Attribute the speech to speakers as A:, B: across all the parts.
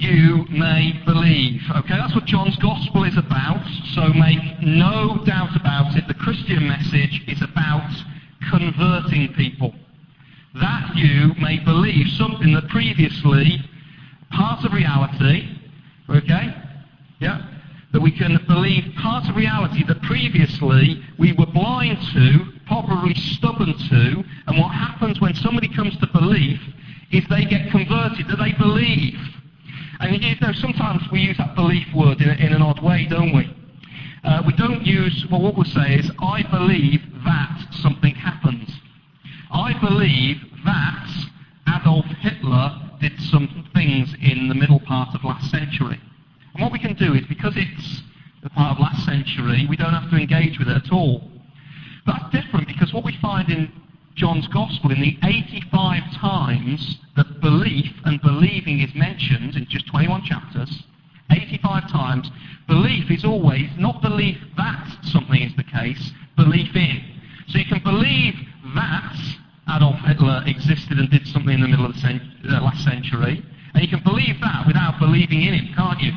A: you may believe. Okay, that's what John's Gospel is about, so make no doubt about it. The Christian message is about converting people. That you may believe something that previously, part of reality, okay, yeah, that we can believe part of reality that previously we were blind to, probably stubborn to, and what happens when somebody comes to belief is they get converted, that they believe. And you know, sometimes we use that belief word in, in an odd way, don't we? Uh, we don't use, well, what we'll say is, I believe that something happens. I believe that Adolf Hitler did some things in the middle part of last century. And what we can do is, because it's the part of last century, we don't have to engage with it at all. That's different because what we find in John's Gospel, in the 85 times that belief and believing is mentioned in just 21 chapters, 85 times, belief is always not belief that something is the case, belief in. So you can believe that Adolf Hitler existed and did something in the middle of the cent- uh, last century, and you can believe that without believing in him, can't you?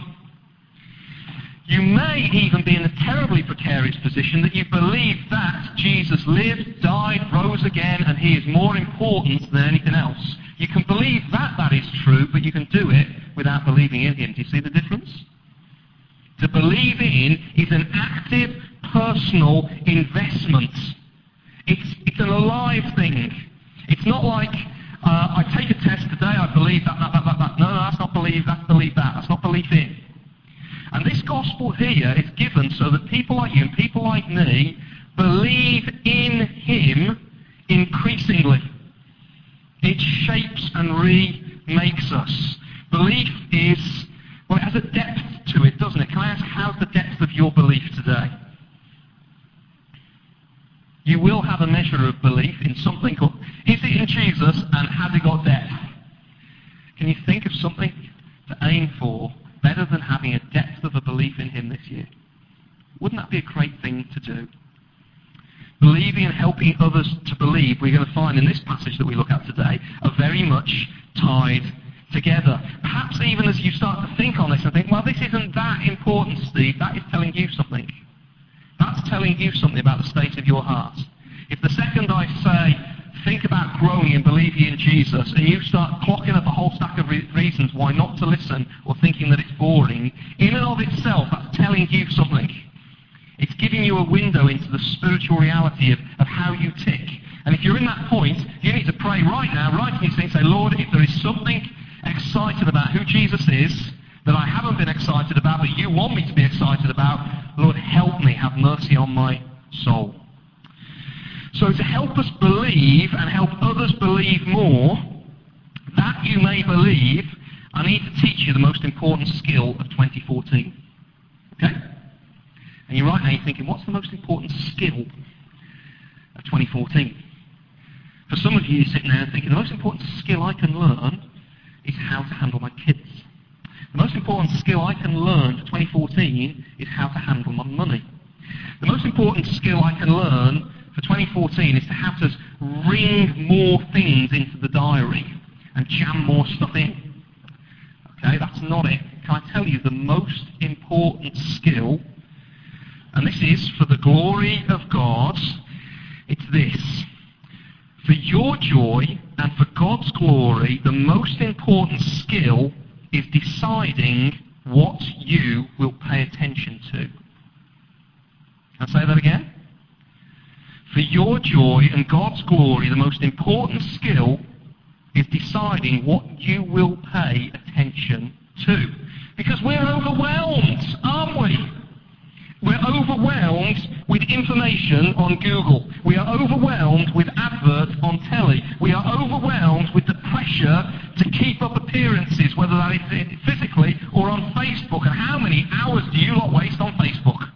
A: You may even be in a terribly precarious position that you believe that Jesus lived, died, rose again, and he is more important than anything else. You can believe that that is true, but you can do it without believing in him. Do you see the difference? To believe in is an active, personal investment. It's, it's an alive thing. It's not like uh, I take a test today, I believe that, that, that, that, that. No, no, that's not believe, that's believe that. That's not belief in. And this gospel here is given so that people like you and people like me believe in him increasingly. It shapes and remakes us. Belief is, well, it has a depth to it, doesn't it? Can I ask, how's the depth of your belief today? You will have a measure of belief in something called, is it in Jesus and has it got depth? Can you think of something to aim for better than having a belief in Him this year? Wouldn't that be a great thing to do? Believing and helping others to believe, we're going to find in this passage that we look at today, are very much tied together. Perhaps even as you start to think on this and think, well, this isn't that important, Steve, that is telling you something. That's telling you something about the state of your heart. If the second I say, think about growing and believing in Jesus, and you start clocking up a whole stack of re- reasons why not to listen or thinking that it's boring, in and of itself, that's telling you something. It's giving you a window into the spiritual reality of, of how you tick. And if you're in that point, you need to pray right now, right in your say, Lord, if there is something excited about who Jesus is that I haven't been excited about, but you want me to be excited about, Lord, help me, have mercy on my soul. So to help us believe and help others believe more, that you may believe, I need to teach you the most important skill of 2014. Okay? And you're right now, you're thinking, what's the most important skill of 2014? For some of you, sitting there thinking, the most important skill I can learn is how to handle my kids. The most important skill I can learn for 2014 is how to handle my money. The most important skill I can learn for 2014 is to have to ring more things into the diary and jam more stuff in. Okay, that's not it. Can I tell you the most important skill, and this is for the glory of God, it's this. For your joy and for God's glory, the most important skill is deciding what you will pay attention to. Can I say that again? For your joy and God's glory, the most important skill is deciding what you will pay attention to. Because we're overwhelmed, aren't we? We're overwhelmed with information on Google. We are overwhelmed with adverts on telly. We are overwhelmed with the pressure to keep up appearances, whether that is physically or on Facebook. And how many hours do you lot waste on Facebook?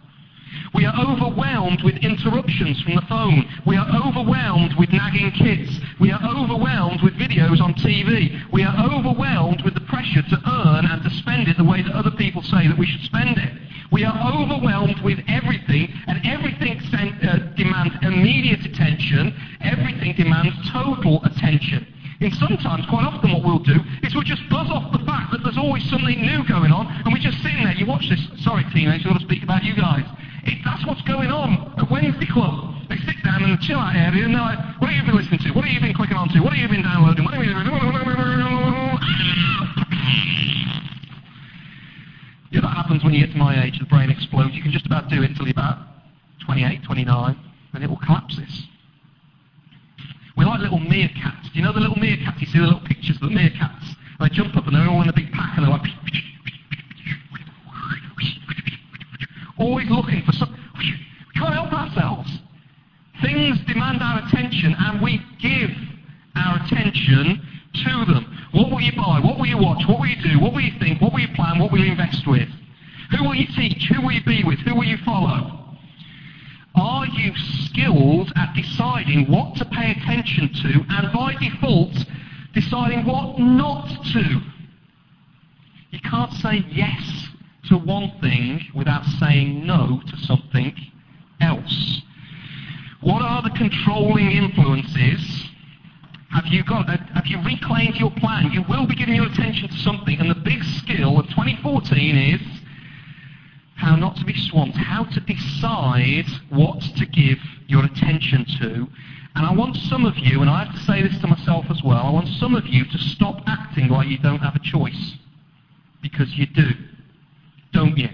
A: We are overwhelmed with interruptions from the phone. We are overwhelmed with nagging kids. We are overwhelmed with videos on TV. We are overwhelmed with the pressure to earn and to spend it the way that other people say that we should spend it. We are overwhelmed with everything, and everything sen- uh, demands immediate attention. Everything demands total attention. And sometimes, quite often what we'll do is we'll just buzz off the fact that there's always something new going on, and we're just sitting there. You watch this. Sorry, teenagers, I've got to speak about you guys. It, that's what's going on at Wednesday Club. They sit down in the chill out area and they're like, what have you been listening to? What have you been clicking onto? What have you been downloading? What have you Yeah, that happens when you get to my age, the brain explodes. You can just about do it until you're about 28, 29, and it will collapses. We like little meerkats. Do you know the little meerkats? You see the little pictures of the meerkats? They jump up and they're all in a big pack and they're like... Always looking for something. We can't help ourselves. Things demand our attention and we give our attention to them. What will you buy? What will you watch? What will you do? What will you think? What will you plan? What will you invest with? Who will you teach? Who will you be with? Who will you follow? Are you skilled at deciding what to pay attention to and by default deciding what not to? You can't say yes to one thing without saying no to something else. What are the controlling influences? Have you got? Have you reclaimed your plan? You will be giving your attention to something, and the big skill of 2014 is how not to be swamped, how to decide what to give your attention to. And I want some of you, and I have to say this to myself as well, I want some of you to stop acting like you don't have a choice. Because you do. Don't you?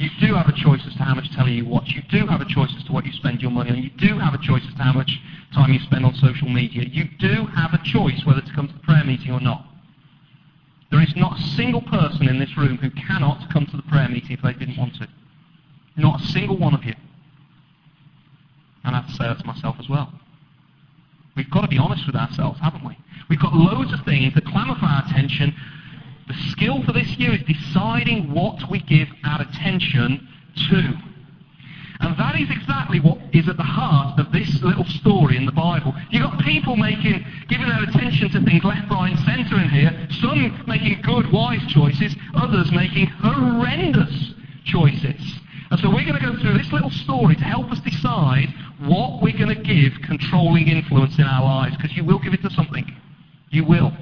A: You do have a choice as to how much telly you watch. You do have a choice as to what you spend your money on. You do have a choice as to how much time you spend on social media. You do have a choice whether to come to the prayer meeting or not. There is not a single person in this room who cannot come to the prayer meeting if they didn't want to. Not a single one of you. And I have to say that to myself as well. We've got to be honest with ourselves, haven't we? We've got loads of things that clamour for our attention the skill for this year is deciding what we give our attention to. And that is exactly what is at the heart of this little story in the Bible. You've got people making, giving their attention to things left, right, and centre in here. Some making good, wise choices. Others making horrendous choices. And so we're going to go through this little story to help us decide what we're going to give controlling influence in our lives. Because you will give it to something. You will.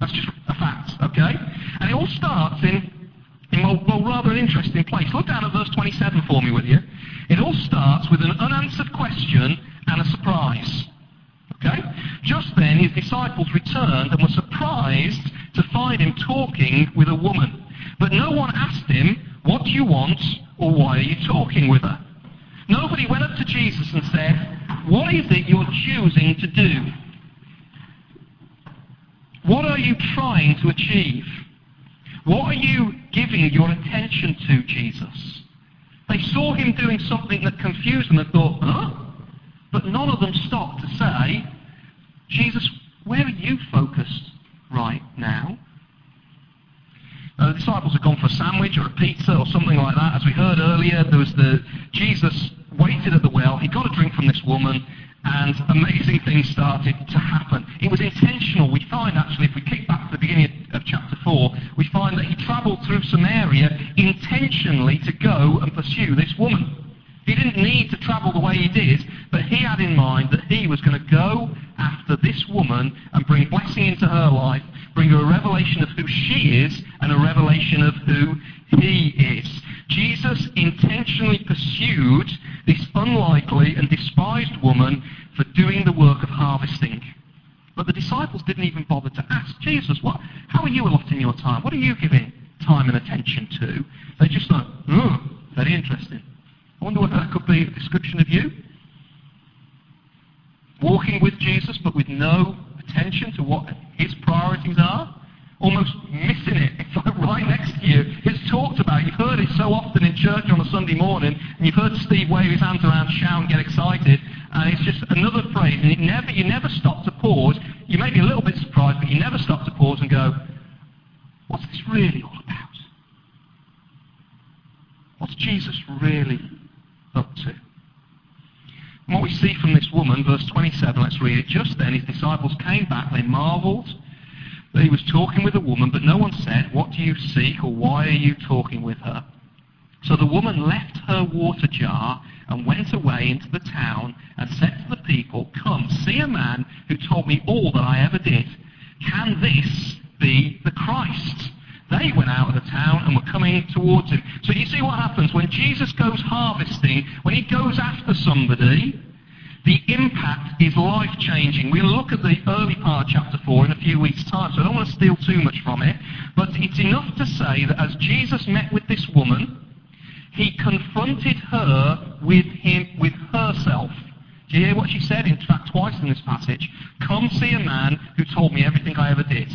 A: That's just a fact, okay? And it all starts in, in well, well, rather an interesting place. Look down at verse 27 for me, will you? It all starts with an unanswered question and a surprise. Okay? Just then his disciples returned and were surprised to find him talking with a woman. But no one asked him, What do you want? or Why are you talking with her? Nobody went up to Jesus and said, What is it you're choosing to do? What are you trying to achieve? What are you giving your attention to, Jesus? They saw him doing something that confused them and thought, huh? But none of them stopped to say, Jesus, where are you focused right now? Uh, the disciples had gone for a sandwich or a pizza or something like that. As we heard earlier, there was the Jesus waited at the well. He got a drink from this woman and amazing things started to happen. It was intentional. We find actually, if we kick back to the beginning of chapter 4, we find that he travelled through Samaria intentionally to go and pursue this woman. He didn't need to travel the way he did, but he had in mind that he was going to go after this woman and bring blessing into her life, bring her a revelation of who she is and a revelation of who he is. Jesus intentionally pursued this unlikely and despised woman for doing the work of harvesting. But the disciples didn't even bother to ask Jesus, what, how are you allotting your time? What are you giving time and attention to? They just thought, oh, very interesting. I wonder whether that could be a description of you. Walking with Jesus, but with no attention to what his priorities are almost missing it. It's like right next to you. It's talked about. You've heard it so often in church on a Sunday morning, and you've heard Steve wave his hands around, shout, and get excited. And it's just another phrase, and it never, you never stop to pause. You may be a little bit surprised, but you never stop to pause and go, what's this really all about? What's Jesus really up to? And what we see from this woman, verse 27, let's read it. Just then his disciples came back. They marveled that he was talking with a woman, but no one said, What do you seek, or why are you talking with her? So the woman left her water jar and went away into the town and said to the people, Come, see a man who told me all that I ever did. Can this be the Christ? They went out of the town and were coming towards him. So you see what happens when Jesus goes harvesting, when he goes after somebody, the impact is life changing. We'll look at the early part of chapter 4 in a few weeks' time, so I don't want to steal too much from it. But it's enough to say that as Jesus met with this woman, he confronted her with him with herself. Do you hear what she said? In fact, twice in this passage. Come see a man who told me everything I ever did.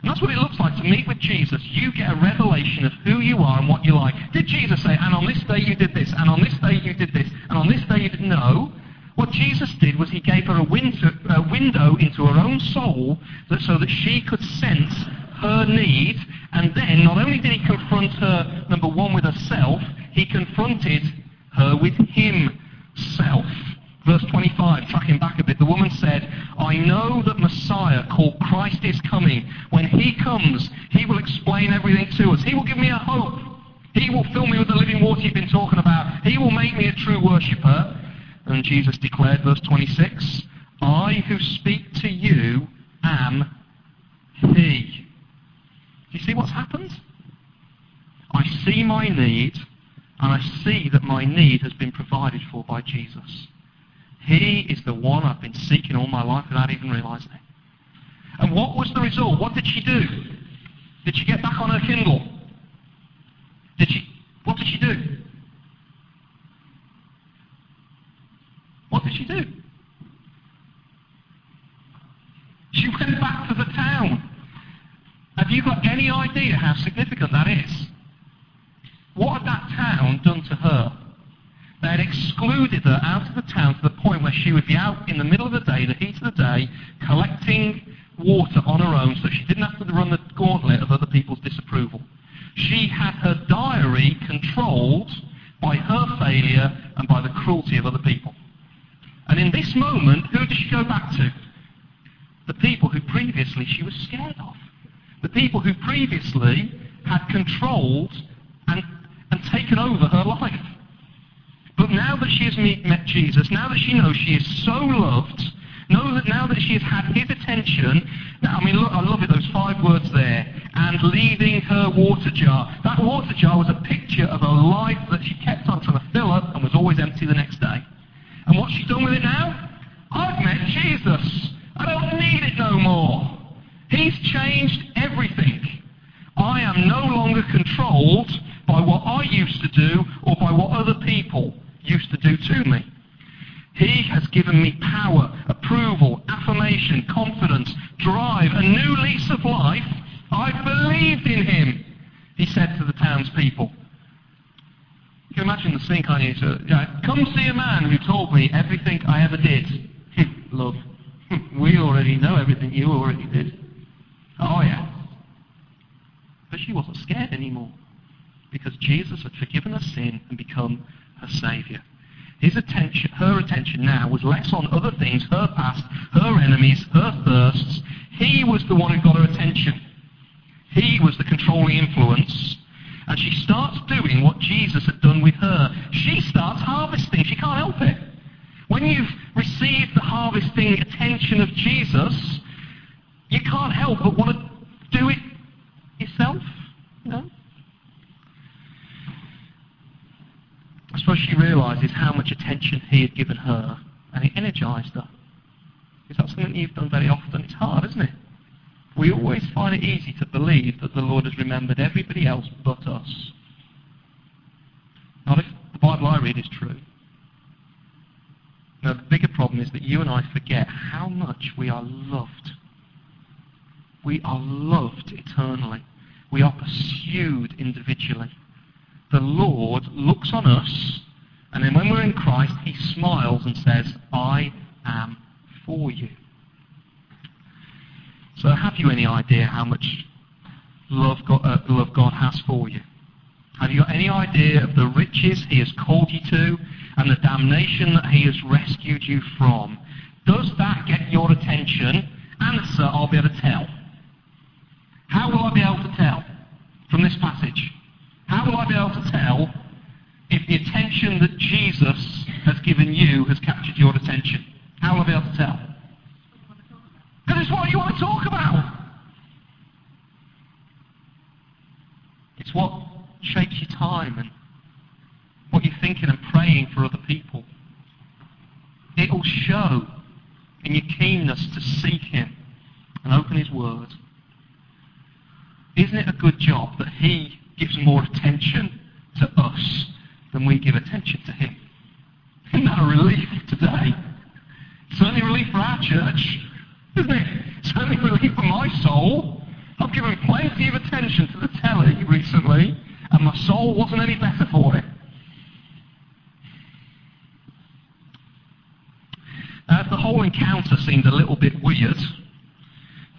A: And that's what it looks like to meet with Jesus. You get a revelation of who you are and what you like. Did Jesus say, and on this day you did this, and on this day you did this, and on this day you did... No. What Jesus did was he gave her a window, a window into her own soul that, so that she could sense her need. And then not only did he confront her, number one, with herself, he confronted her with himself. Verse 25, tracking back a bit, the woman said, I know that Messiah called Christ is coming. When he comes, he will explain everything to us. He will give me a hope. He will fill me with the living water you've been talking about. He will make me a true worshipper. And Jesus declared, verse 26, I who speak to you am He. Do you see what's happened? I see my need, and I see that my need has been provided for by Jesus. He is the one I've been seeking all my life without even realizing it. And what was the result? What did she do? Did she get back on her Kindle? Did she? What did she do? What did she do? She went back to the town. Have you got any idea how significant that is? What had that town done to her? They had excluded her out of the town to the point where she would be out in the middle of the day, the heat of the day, collecting water on her own so she didn't have to run the gauntlet of other people's disapproval. She had her diary controlled by her failure and by the cruelty of other people. And in this moment, who does she go back to? The people who previously she was scared of. The people who previously had controlled and, and taken over her life. But now that she has met Jesus, now that she knows she is so loved, know that now that she has had his attention, now, I mean, look, I love it, those five words there, and leaving her water jar. That water jar was a picture of a life that she kept on trying to fill up and was always empty the next day. And what's she done with it now? I've met Jesus. I don't need it no more. He's changed. I no longer controlled by what I used to do or by what other people used to do to me. He has given me power, approval, affirmation, confidence, drive, a new lease of life. I believed in him, he said to the townspeople. You can imagine the scene, can't you? Yeah, come see a man who told me everything I ever did. Love. we already know everything you already did. Oh, yeah. But she wasn't scared anymore because Jesus had forgiven her sin and become her Saviour. His attention, her attention now was less on other things, her past, her enemies, her thirsts. He was the one who got her attention. He was the controlling influence. And she starts doing what Jesus had done with her. She starts harvesting. She can't help it. When you've received the harvesting attention of Jesus, you can't help but want to do it yourself. No? I suppose she realizes how much attention he had given her, and it energized her. Is that something you've done very often? It's hard, isn't it? We always find it easy to believe that the Lord has remembered everybody else but us. Not if the Bible I read is true. Now, the bigger problem is that you and I forget how much we are loved. We are loved eternally. We are pursued individually the Lord looks on us, and then when we're in Christ, he smiles and says, I am for you. So have you any idea how much love God, uh, love God has for you? Have you got any idea of the riches he has called you to and the damnation that he has rescued you from? Does that get your attention? Answer, I'll be able to tell. How will I be able to tell from this passage? How will I be able to tell if the attention that Jesus has given you has captured your attention? How will I be able to tell? Because it's what you want to talk about. It's what shapes your time and what you're thinking and praying for other people. It will show in your keenness to seek Him and open His Word. Isn't it a good job that He gives more attention to us than we give attention to Him? Isn't that a relief today? Certainly a relief for our church, isn't it? Certainly relief for my soul. I've given plenty of attention to the telly recently, and my soul wasn't any better for it. The whole encounter seemed a little bit weird,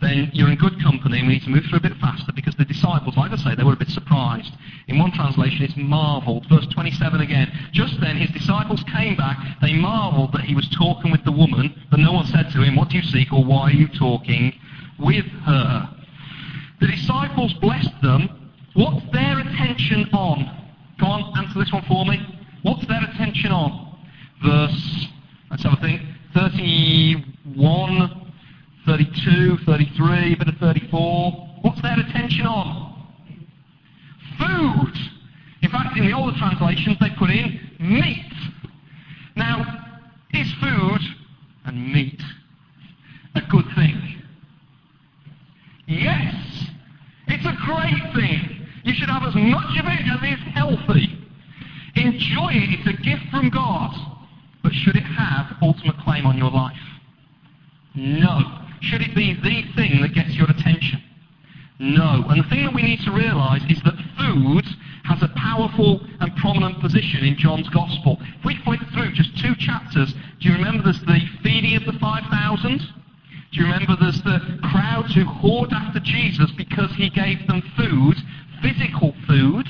A: then you're in good company and we need to move through a bit faster because the disciples, like I say, they were a bit surprised. In one translation, it's marveled. Verse 27 again. Just then his disciples came back. They marveled that he was talking with the woman, but no one said to him, What do you seek or why are you talking with her? The disciples blessed them. What's their attention on? Come on, answer this one for me. What's their attention on? Verse, let's have a think, 31 32, 33, a bit of 34. What's their attention on? Food. In fact, in the older translations, they put in meat. Now, is food and meat a good thing? Yes. It's a great thing. You should have as much of it as is healthy. Enjoy it. It's a gift from God. But should it have ultimate claim on your life? No. Should it be the thing that gets your attention? No. And the thing that we need to realize is that food has a powerful and prominent position in John's Gospel. If we flick through just two chapters, do you remember there's the feeding of the 5,000? Do you remember there's the crowds who hoard after Jesus because he gave them food, physical food?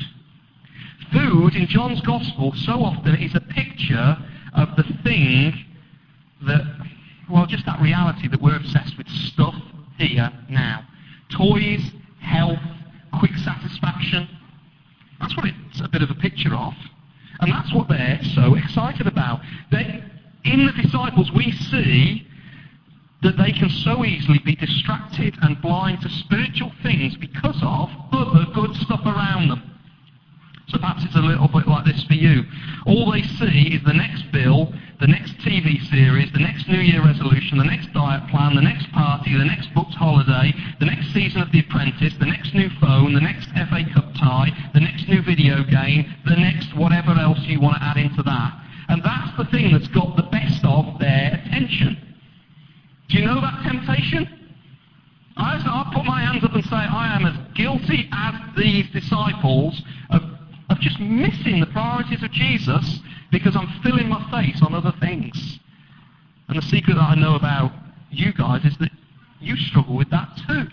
A: Food in John's Gospel so often is a picture of the thing that well, just that reality that we're obsessed with stuff here now. Toys, health, quick satisfaction. That's what it's a bit of a picture of. And that's what they're so excited about. They, in the disciples, we see that they can so easily be distracted and blind to spiritual things because of other good stuff around them. So perhaps it's a little bit like this for you. All they see is the next bill, the next TV series, the next New Year resolution, the next diet plan, the next party, the next booked holiday, the next season of The Apprentice, the next new phone, the next FA Cup tie, the next new video game, the next whatever else you want to add into that. And that's the thing that's got the best of their attention. Do you know that temptation? I, put my hands up and say I am as guilty as these disciples of of just missing the priorities of Jesus because I'm filling my face on other things. And the secret that I know about you guys is that you struggle with that too.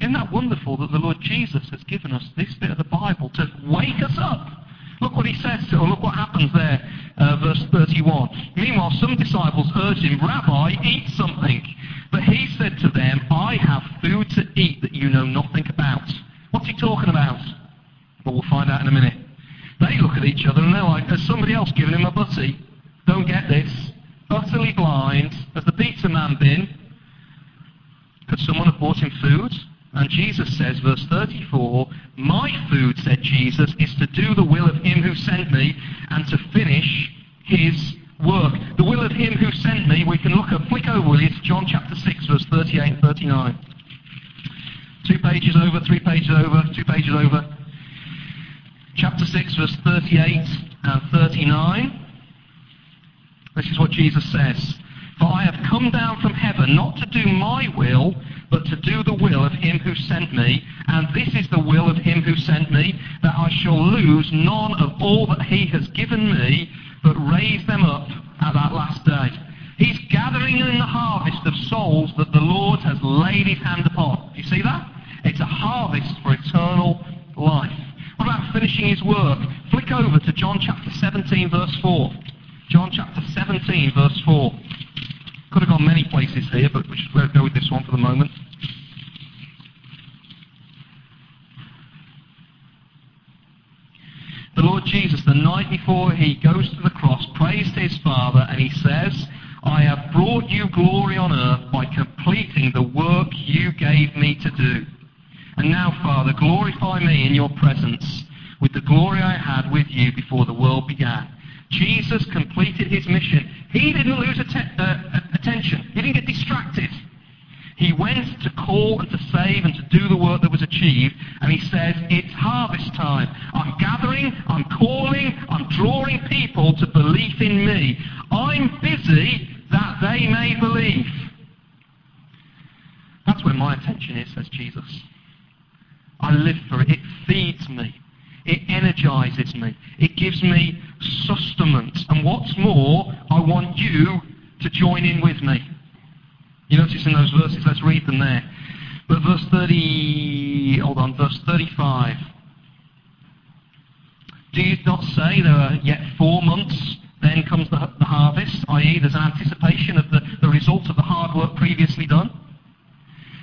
A: Isn't that wonderful that the Lord Jesus has given us this bit of the Bible to wake us up? Look what he says, or look what happens there, uh, verse 31. Meanwhile, some disciples urged him, Rabbi, eat something. But he said to them, I have food to eat that you know nothing about. What's he talking about? But we'll find out in a minute. Each other and they're like, has somebody else given him a butty? Don't get this. Utterly blind. Has the pizza man been? Could someone have bought him food? And Jesus says, verse 34, My food, said Jesus, is to do the will of him who sent me and to finish his work. The will of him who sent me, we can look at, flick over, you, to John chapter 6, verse 38 and 39. Two pages over, three pages over, two pages over chapter 6, verse 38 and 39. This is what Jesus says. For I have come down from heaven not to do my will, but to do the will of him who sent me. And this is the will of him who sent me, that I shall lose none of all that he has given me, but raise them up at that last day. He's gathering in the harvest of souls that the Lord has laid his hand upon. You see that? It's a harvest for eternal life. About finishing his work? Flick over to John chapter 17, verse 4. John chapter 17, verse 4. Could have gone many places here, but we should go with this one for the moment. The Lord Jesus, the night before he goes to the cross, prays to his Father, and he says, I have brought you glory on earth by completing the work you gave me to do. And now, Father, glorify me in your presence with the glory I had with you before the world began. Jesus completed his mission. He didn't lose uh, attention. He didn't get distracted. He went to call and to save and to do the work that was achieved. And he says, it's harvest time. I'm gathering, I'm calling, I'm drawing people to belief in me. I'm busy that they may believe. That's where my attention is, says Jesus. I live for it. It feeds me. It energizes me. It gives me sustenance. And what's more, I want you to join in with me. You notice in those verses, let's read them there. But verse 30, hold on, verse 35. Do you not say there are yet four months, then comes the, the harvest, i.e. there's an anticipation of the, the results of the hard work previously done?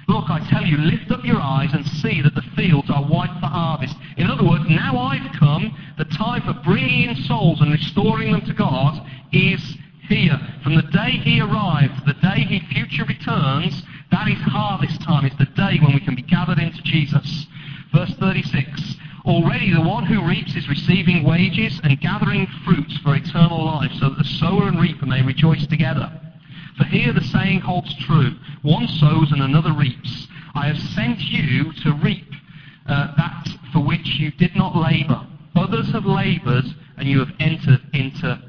A: Look, I tell you, lift up your eyes and see that the fields are white for harvest. In other words, now I've come, the time for bringing in souls and restoring them to God is here. From the day he arrives the day he future returns, that is harvest time. It's the day when we can be gathered into Jesus. Verse 36. Already the one who reaps is receiving wages and gathering fruits for eternal life, so that the sower and reaper may rejoice together. For here the saying holds true one sows and another reaps. I have sent you to reap uh, that for which you did not labour. Others have laboured, and you have entered into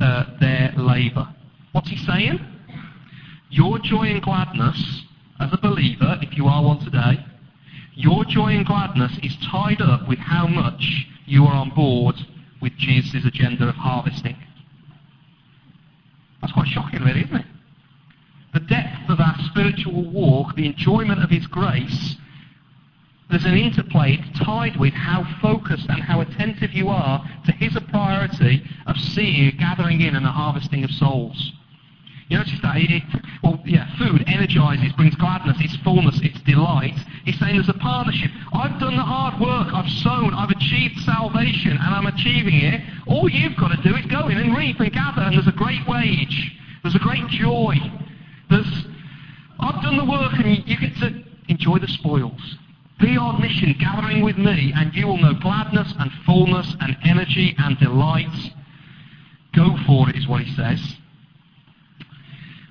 A: uh, their labour. What's he saying? Your joy and gladness as a believer, if you are one today, your joy and gladness is tied up with how much you are on board with Jesus' agenda of harvesting. That's quite shocking, really, isn't it? The depth of our spiritual walk, the enjoyment of His grace, there's an interplay tied with how focused and how attentive you are to His priority of seeing gathering in and a harvesting of souls. You notice that? It, well, yeah, food energizes, brings gladness, it's fullness, it's delight. He's saying there's a partnership. I've done the hard work, I've sown, I've achieved salvation, and I'm achieving it. All you've got to do is go in and reap and gather, and there's a great wage. There's a great joy. There's, I've done the work, and you get to enjoy the spoils. Be on mission, gathering with me, and you will know gladness and fullness and energy and delight. Go for it, is what he says.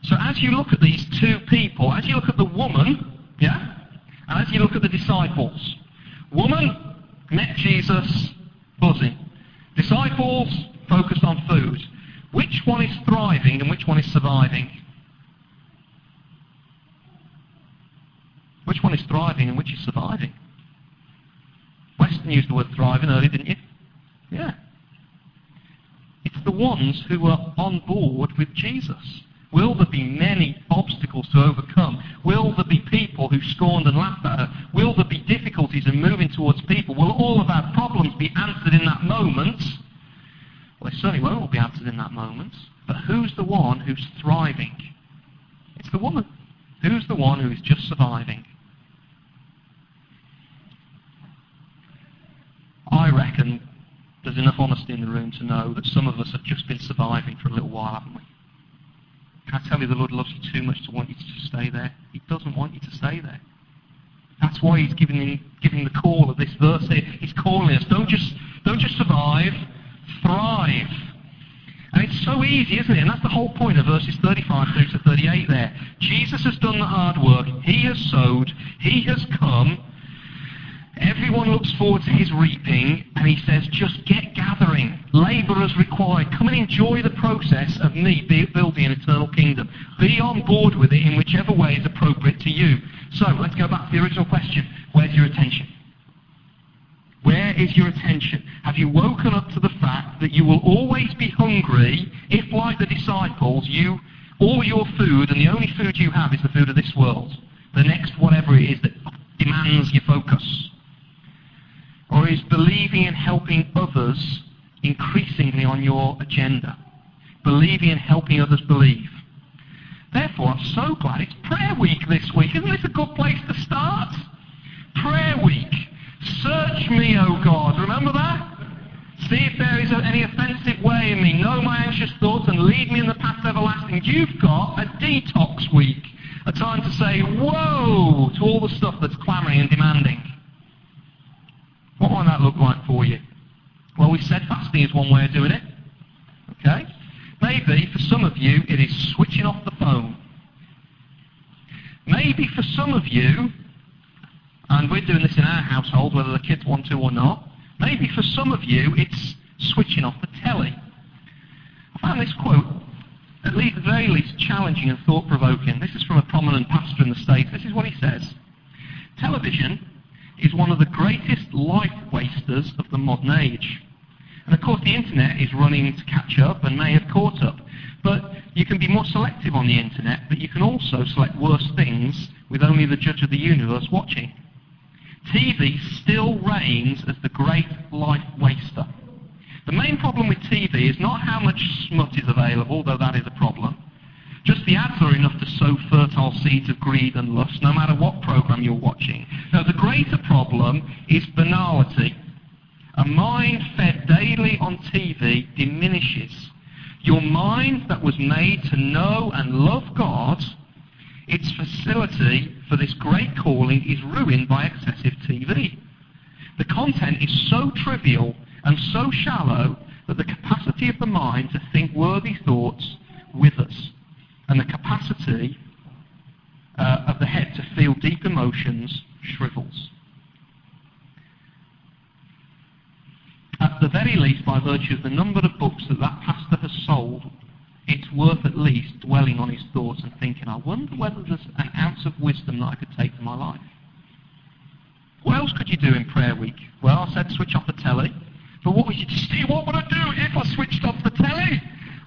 A: So as you look at these two people, as you look at the woman, yeah, and as you look at the disciples, woman met Jesus buzzing. Disciples focused on food. Which one is thriving and which one is surviving? Which one is thriving and which is surviving? Weston used the word thriving earlier, didn't you? Yeah. It's the ones who are on board with Jesus. Will there be many obstacles to overcome? Will there be people who scorned and laughed at her? Will there be difficulties in moving towards people? Will all of our problems be answered in that moment? Well, they certainly won't all be answered in that moment. But who's the one who's thriving? It's the woman. Who's the one who is just surviving? I reckon there's enough honesty in the room to know that some of us have just been surviving for a little while, haven't we? Can I tell you the Lord loves you too much to want you to stay there? He doesn't want you to stay there. That's why he's giving, giving the call of this verse here. He's calling us. Don't just, don't just survive, thrive. And it's so easy, isn't it? And that's the whole point of verses 35 through to 38 there. Jesus has done the hard work. He has sowed. He has come. Everyone looks forward to his reaping, and he says, just get gathering. Labour as required. Come and enjoy the process of me building an eternal kingdom. Be on board with it in whichever way is appropriate to you. So, let's go back to the original question. Where's your attention? Where is your attention? Have you woken up to the fact that you will always be hungry if, like the disciples, you all your food and the only food you have is the food of this world? The next whatever it is that demands your focus. Or is believing and helping others increasingly on your agenda? Believing and helping others believe. Therefore, I'm so glad it's prayer week this week. Isn't this a good place to start? Prayer week. Search me, O God. Remember that? See if there is any offensive way in me. Know my anxious thoughts and lead me in the path everlasting. You've got a detox week. A time to say, whoa, to all the stuff that's clamouring and demanding. What might that look like for you? Well, we said fasting is one way of doing it. Okay? Maybe for some of you it is switching off the phone. Maybe for some of you, and we're doing this in our household whether the kids want to or not, maybe for some of you it's switching off the telly. I found this quote at least, the very least challenging and thought-provoking. This is from a prominent pastor in the States. This is what he says. Television is one of the of the modern age. And of course the internet is running to catch up and may have caught up. But you can be more selective on the internet, but you can also select worse things with only the judge of the universe watching. TV still reigns as the great life waster. The main problem with TV is not how much smut is available, though that is a problem. Just the ads are enough to sow fertile seeds of greed and lust, no matter what program you're watching. Now, the greater problem is banality. A mind fed daily on TV diminishes. Your mind that was made to know and love God, its facility for this great calling is ruined by excessive TV. The content is so trivial and so shallow that the capacity of the mind to think worthy thoughts withers, and the capacity uh, of the head to feel deep emotions shrivels. At the very least, by virtue of the number of books that that pastor has sold, it's worth at least dwelling on his thoughts and thinking, I wonder whether there's an ounce of wisdom that I could take to my life. What else could you do in prayer week? Well, I said switch off the telly. But what would you? What would I do if I switched off the telly?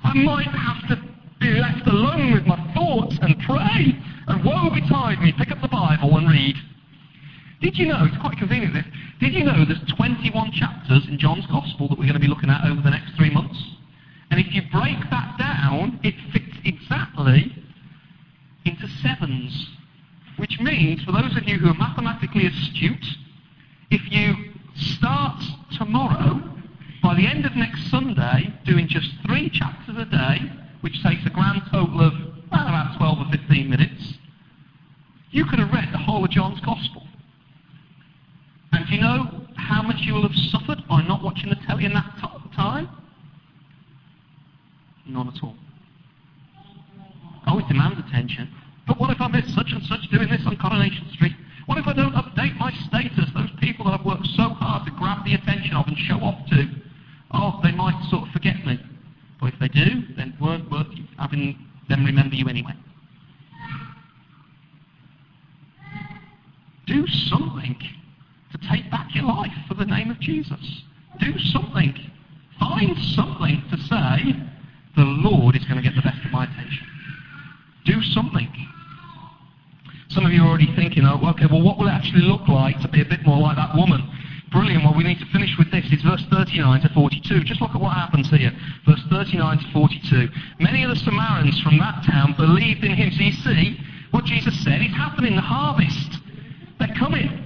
A: I might have to be left alone with my thoughts and pray. And woe betide me, pick up the Bible and read. Did you know, it's quite convenient this, did you know there's 21 chapters in John's Gospel that we're going to be looking at over the next three months? And if you break that down, it fits exactly into sevens. Which means, for those of you who are mathematically astute, if you start tomorrow, by the end of next Sunday, doing just three chapters a day, which takes a grand total of about 12 or 15 minutes, you could have read the whole of John's Gospel. Do you know how much you will have suffered by not watching the telly in that t- time? None at all. Oh, it demands attention. But what if I miss such and such doing this on Coronation Street? What if I don't update my status? Those people that I've worked so hard to grab the attention of and show off to, oh, they might sort of forget me. But if they do, then weren't worth having them remember you anyway. Do something to take back your life for the name of Jesus. Do something. Find something to say, the Lord is going to get the best of my attention. Do something. Some of you are already thinking, oh, okay, well, what will it actually look like to be a bit more like that woman? Brilliant. Well, we need to finish with this. It's verse 39 to 42. Just look at what happens here. Verse 39 to 42. Many of the Samaritans from that town believed in him. So you see, what Jesus said is happening. The harvest. They're coming.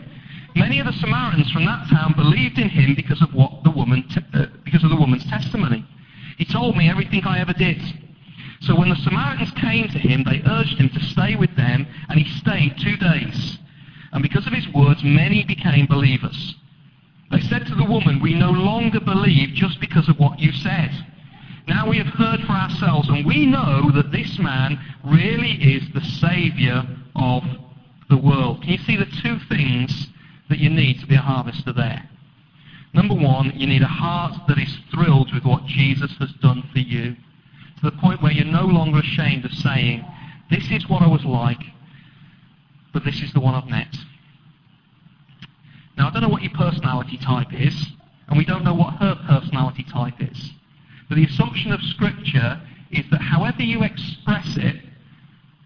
A: Many of the Samaritans from that town believed in him because of what the woman, t- uh, because of the woman's testimony. He told me everything I ever did. So when the Samaritans came to him, they urged him to stay with them, and he stayed two days. And because of his words, many became believers. They said to the woman, We no longer believe just because of what you said. Now we have heard for ourselves, and we know that this man really is the Saviour of the world. Can you see the two things that you need to be a harvester there? Number one, you need a heart that is thrilled with what Jesus has done for you to the point where you're no longer ashamed of saying, This is what I was like, but this is the one I've met. Now, I don't know what your personality type is, and we don't know what her personality type is. But the assumption of Scripture is that however you express it,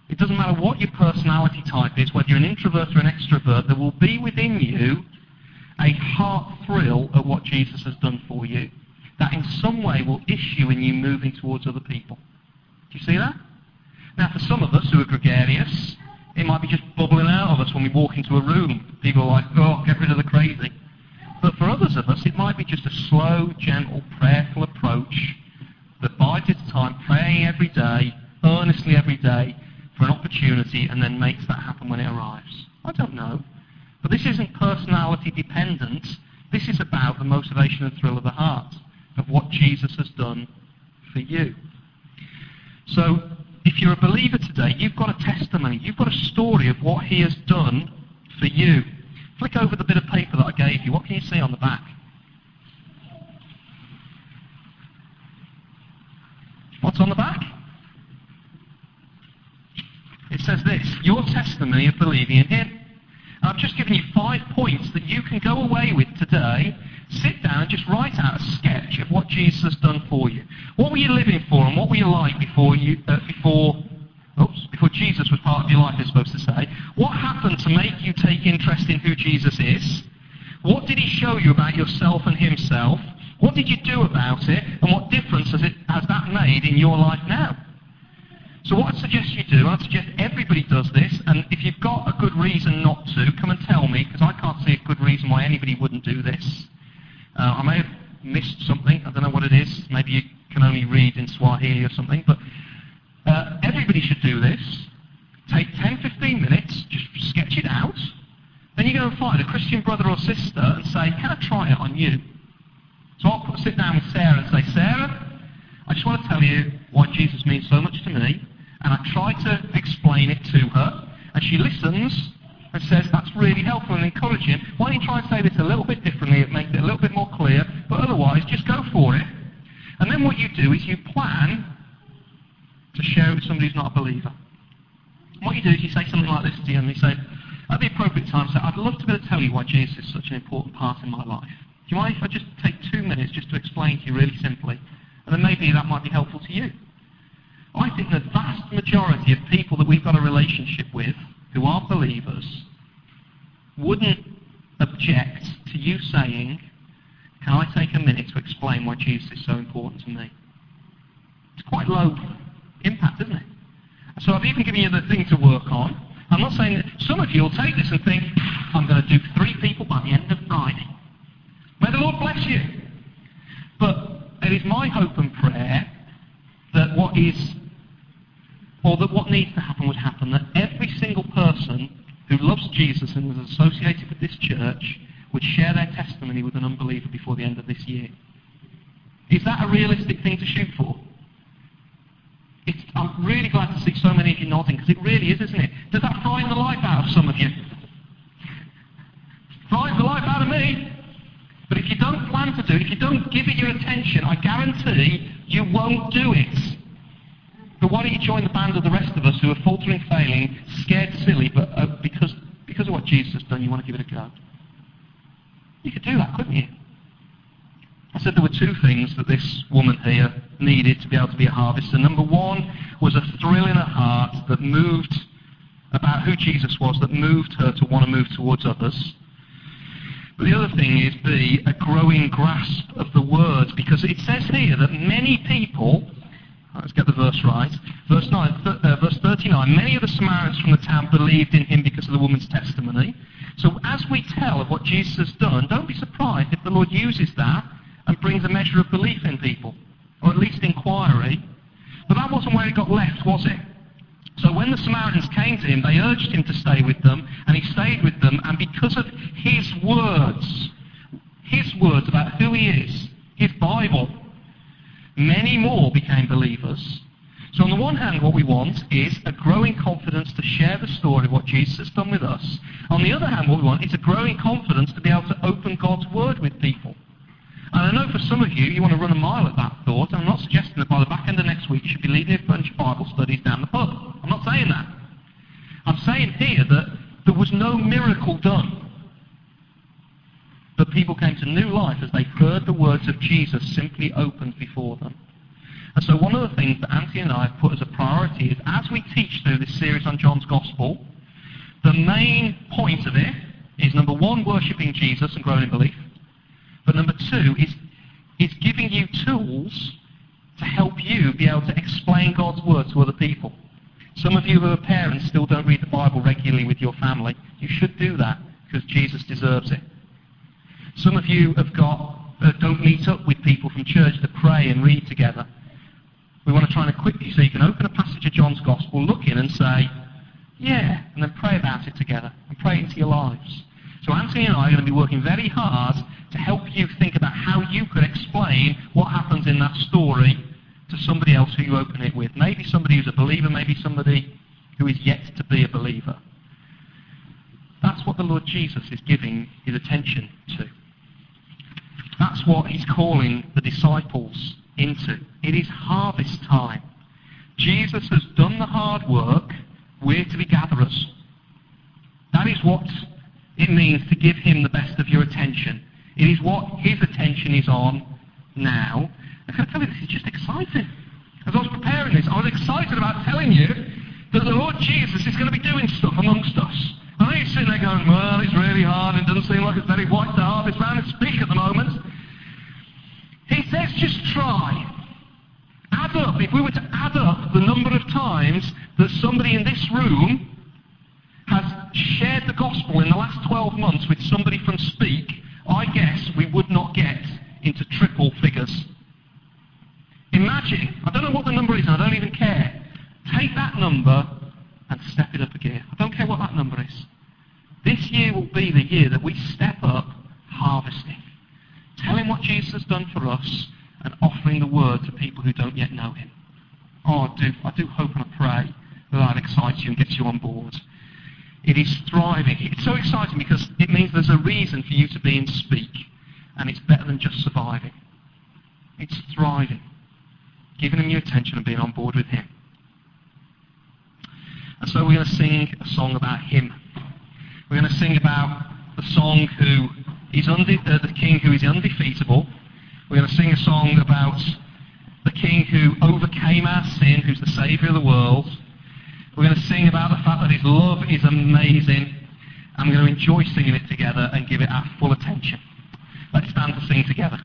A: it doesn't matter what your personality type is, whether you're an introvert or an extrovert, there will be within you a heart thrill at what Jesus has done for you that in some way will issue in you moving towards other people. Do you see that? Now, for some of us who are gregarious, it might be just bubbling out of us when we walk into a room. People are like, oh, get rid of the crazy. But for others of us, it might be just a slow, gentle, prayerful approach that bides its time, praying every day, earnestly every day, for an opportunity, and then makes that happen when it arrives. I don't know. But this isn't personality dependent. This is about the motivation and thrill of the heart, of what Jesus has done for you. So, if you're a believer today, you've got a testimony, you've got a story of what he has done for you. Flick over the bit of paper that I gave you. What can you see on the back? What's on the back? It says this Your testimony of believing in Him. I've just given you five points that you can go away with today. Sit down and just write out a sketch of what Jesus has done for you. What were you living for and what were you like before you uh, before oops, before Jesus was part of your life, I'm supposed to say. What happened to make you take interest in who Jesus is? What did he show you about yourself and himself? What did you do about it? And what difference has, it, has that made in your life now? So what I'd suggest you do, I'd suggest everybody does this, and if you've got a good reason not to, come and tell me, because I can't see a good reason why anybody wouldn't do this. Uh, I may have missed something, I don't know what it is, maybe you can only read in Swahili or something, but uh, everybody should do this. Take 10, 15 minutes, just sketch it out, then you go and find a Christian brother or sister and say, can I try it on you? So I'll put, sit down with Sarah and say, Sarah, I just want to tell you why Jesus means so much to me. And I try to explain it to her. And she listens and says, that's really helpful and encouraging. Why don't you try and say this a little bit differently It makes it a little bit more clear? But otherwise, just go for it. And then what you do is you plan to share it with somebody who's not a believer. And what you do is you say something like this to them. You say, at the appropriate time, say, I'd love to be able to tell you why Jesus is such an important part in my life. Do you mind if I just take two minutes just to explain to you really simply? And then maybe that might be helpful to you. I think the vast majority of people that we've got a relationship with who are believers wouldn't object to you saying, Can I take a minute to explain why Jesus is so important to me? It's quite low impact, isn't it? So I've even given you the thing to work on. I'm not saying that some of you will take this and think, I'm going to do three people by the end of Friday. May the Lord bless you. But it is my hope and prayer that what is, or that what needs to happen would happen, that every single person who loves Jesus and was associated with this church would share their testimony with an unbeliever before the end of this year. Is that a realistic thing to shoot for? It's, I'm really glad to see so many of you nodding, because it really is, isn't it? Does that frighten the life out of some of you? Frightens the life out of me. But if you don't plan to do it, if you don't give it your attention, I guarantee you won't do it. But why don't you join the band of the rest of us who are faltering, failing, scared, silly, but uh, because, because of what Jesus has done, you want to give it a go? You could do that, couldn't you? I said there were two things that this woman here needed to be able to be a harvester. Number one was a thrill in her heart that moved about who Jesus was, that moved her to want to move towards others. But the other thing is B, a growing grasp of the words, because it says here that many people, let's get the verse right, verse, nine, th- uh, verse 39, many of the Samaritans from the town believed in him because of the woman's testimony. So as we tell of what Jesus has done, don't be surprised if the Lord uses that and brings a measure of belief in people, or at least inquiry. But that wasn't where it got left, was it? So when the Samaritans came to him, they urged him to stay with them, and he stayed with them, and because of his words, his words about who he is, his Bible, many more became believers. So on the one hand, what we want is a growing confidence to share the story of what Jesus has done with us. On the other hand, what we want is a growing confidence to be able to open God's Word with people. And I know for some of you, you want to run a mile at that thought. I'm not suggesting that by the back end of next week you should be leading a bunch of Bible studies down the pub. I'm not saying that. I'm saying here that there was no miracle done. But people came to new life as they heard the words of Jesus simply opened before them. And so one of the things that Anthony and I have put as a priority is as we teach through this series on John's Gospel, the main point of it is number one, worshipping Jesus and growing in belief. But number two is, is giving you tools to help you be able to explain God's word to other people. Some of you who are parents still don't read the Bible regularly with your family. You should do that because Jesus deserves it. Some of you have got uh, don't meet up with people from church to pray and read together. We want to try and equip you so you can open a passage of John's Gospel, look in and say, yeah, and then pray about it together and pray into your lives. So Anthony and I are going to be working very hard to help you think about how you could explain what happens in that story to somebody else who you open it with. Maybe somebody who's a believer, maybe somebody who is yet to be a believer. That's what the Lord Jesus is giving his attention to. That's what he's calling the disciples into. It is harvest time. Jesus has done the hard work. We're to be gatherers. That is what it means to give him the best of your attention. It is what his attention is on now. I can tell you, this is just exciting. As I was preparing this, I was excited about telling you that the Lord Jesus is going to be doing stuff amongst us. I know you're sitting there going, well, it's really hard. And it doesn't seem like it's very white to harvest round and Speke at the moment. He says, just try. Add up. If we were to add up the number of times that somebody in this room has shared the gospel in the last 12 months with somebody from Speke, I guess we would not get into triple figures. Imagine, I don't know what the number is, I don't even care. Take that number and step it up a gear. I don't care what that number is. This year will be the year that we step up harvesting. What Jesus has done for us and offering the word to people who don't yet know him. Oh, I do, I do hope and I pray that that excites you and gets you on board. It is thriving. It's so exciting because it means there's a reason for you to be in Speke. And it's better than just surviving. It's thriving. Giving him your attention and being on board with him. And so we're going to sing a song about him. We're going to sing about the song who is unde- uh, the king who is undefeatable. We're going to sing a song about the king who overcame our sin, who's the saviour of the world. We're going to sing about the fact that his love is amazing. We're going to enjoy singing it together and give it our full attention. Let's stand to sing together.